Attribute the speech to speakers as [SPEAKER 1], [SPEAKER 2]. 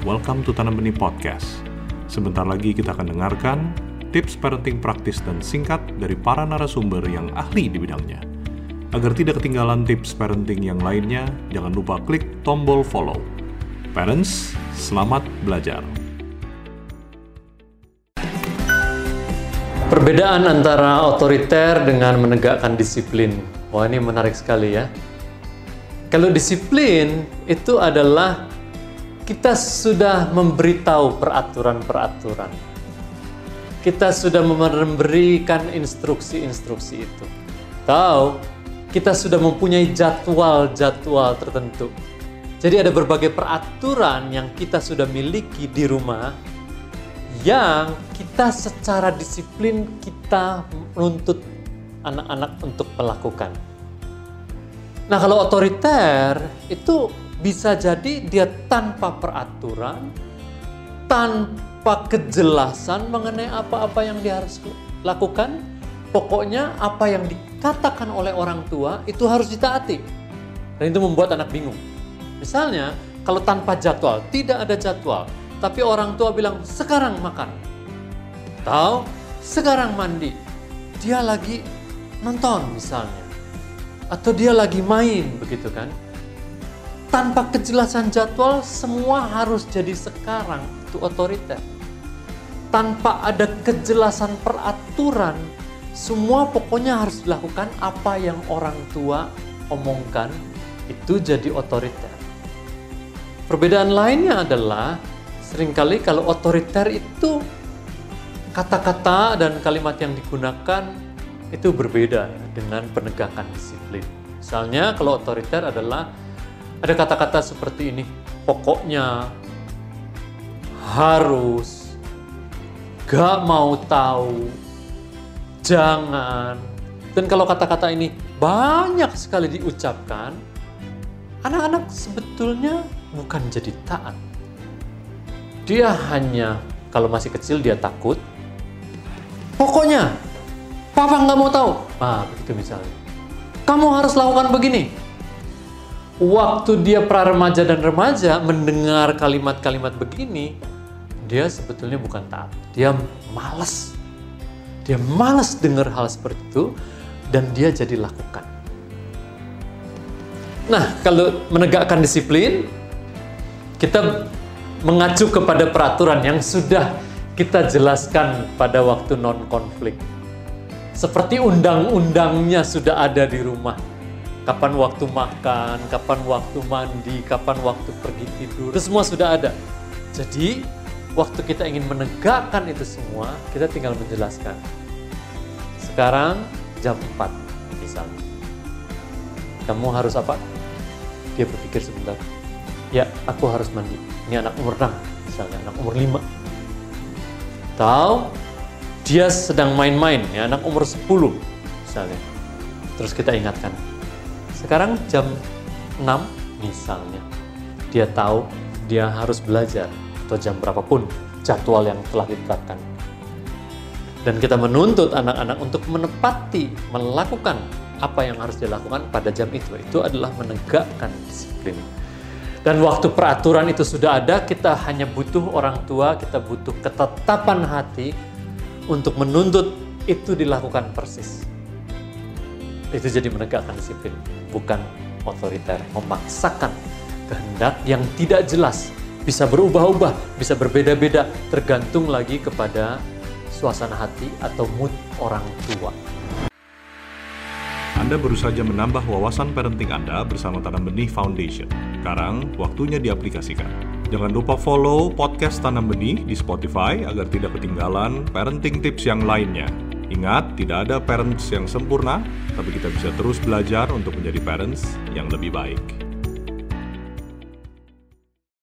[SPEAKER 1] welcome to Tanam Benih Podcast. Sebentar lagi kita akan dengarkan tips parenting praktis dan singkat dari para narasumber yang ahli di bidangnya. Agar tidak ketinggalan tips parenting yang lainnya, jangan lupa klik tombol follow. Parents, selamat belajar.
[SPEAKER 2] Perbedaan antara otoriter dengan menegakkan disiplin. Wah, ini menarik sekali ya. Kalau disiplin itu adalah kita sudah memberitahu peraturan-peraturan. Kita sudah memberikan instruksi-instruksi itu. Tahu, kita sudah mempunyai jadwal-jadwal tertentu. Jadi ada berbagai peraturan yang kita sudah miliki di rumah yang kita secara disiplin kita menuntut anak-anak untuk melakukan. Nah, kalau otoriter itu bisa jadi dia tanpa peraturan, tanpa kejelasan mengenai apa-apa yang dia harus lakukan. Pokoknya apa yang dikatakan oleh orang tua itu harus ditaati. Dan itu membuat anak bingung. Misalnya, kalau tanpa jadwal, tidak ada jadwal, tapi orang tua bilang sekarang makan. Atau sekarang mandi. Dia lagi nonton misalnya atau dia lagi main begitu kan tanpa kejelasan jadwal semua harus jadi sekarang. Itu otoriter. Tanpa ada kejelasan peraturan semua pokoknya harus dilakukan apa yang orang tua omongkan. Itu jadi otoriter. Perbedaan lainnya adalah sering kali kalau otoriter itu kata-kata dan kalimat yang digunakan itu berbeda dengan penegakan disiplin. Misalnya kalau otoriter adalah ada kata-kata seperti ini, pokoknya harus, gak mau tahu, jangan. Dan kalau kata-kata ini banyak sekali diucapkan, anak-anak sebetulnya bukan jadi taat. Dia hanya kalau masih kecil dia takut. Pokoknya Papa nggak mau tahu. Nah, begitu misalnya. Kamu harus lakukan begini. Waktu dia pra remaja dan remaja mendengar kalimat-kalimat begini, dia sebetulnya bukan taat. Dia malas. Dia malas dengar hal seperti itu dan dia jadi lakukan. Nah, kalau menegakkan disiplin, kita mengacu kepada peraturan yang sudah kita jelaskan pada waktu non-konflik seperti undang-undangnya sudah ada di rumah. Kapan waktu makan, kapan waktu mandi, kapan waktu pergi tidur, itu semua sudah ada. Jadi, waktu kita ingin menegakkan itu semua, kita tinggal menjelaskan. Sekarang jam 4 misalnya. Kamu harus apa? Dia berpikir sebentar. Ya, aku harus mandi. Ini anak umur 6, misalnya anak umur 5. Tahu dia sedang main-main ya anak umur 10 misalnya terus kita ingatkan sekarang jam 6 misalnya dia tahu dia harus belajar atau jam berapapun jadwal yang telah ditetapkan. Dan kita menuntut anak-anak untuk menepati melakukan apa yang harus dilakukan pada jam itu. Itu adalah menegakkan disiplin. Dan waktu peraturan itu sudah ada kita hanya butuh orang tua kita butuh ketetapan hati untuk menuntut itu dilakukan persis. Itu jadi menegakkan disiplin, bukan otoriter, memaksakan kehendak yang tidak jelas, bisa berubah-ubah, bisa berbeda-beda, tergantung lagi kepada suasana hati atau mood orang tua.
[SPEAKER 1] Anda baru saja menambah wawasan parenting Anda bersama Tanam Benih Foundation. Sekarang, waktunya diaplikasikan. Jangan lupa follow podcast Tanam Benih di Spotify agar tidak ketinggalan parenting tips yang lainnya. Ingat, tidak ada parents yang sempurna, tapi kita bisa terus belajar untuk menjadi parents yang lebih baik.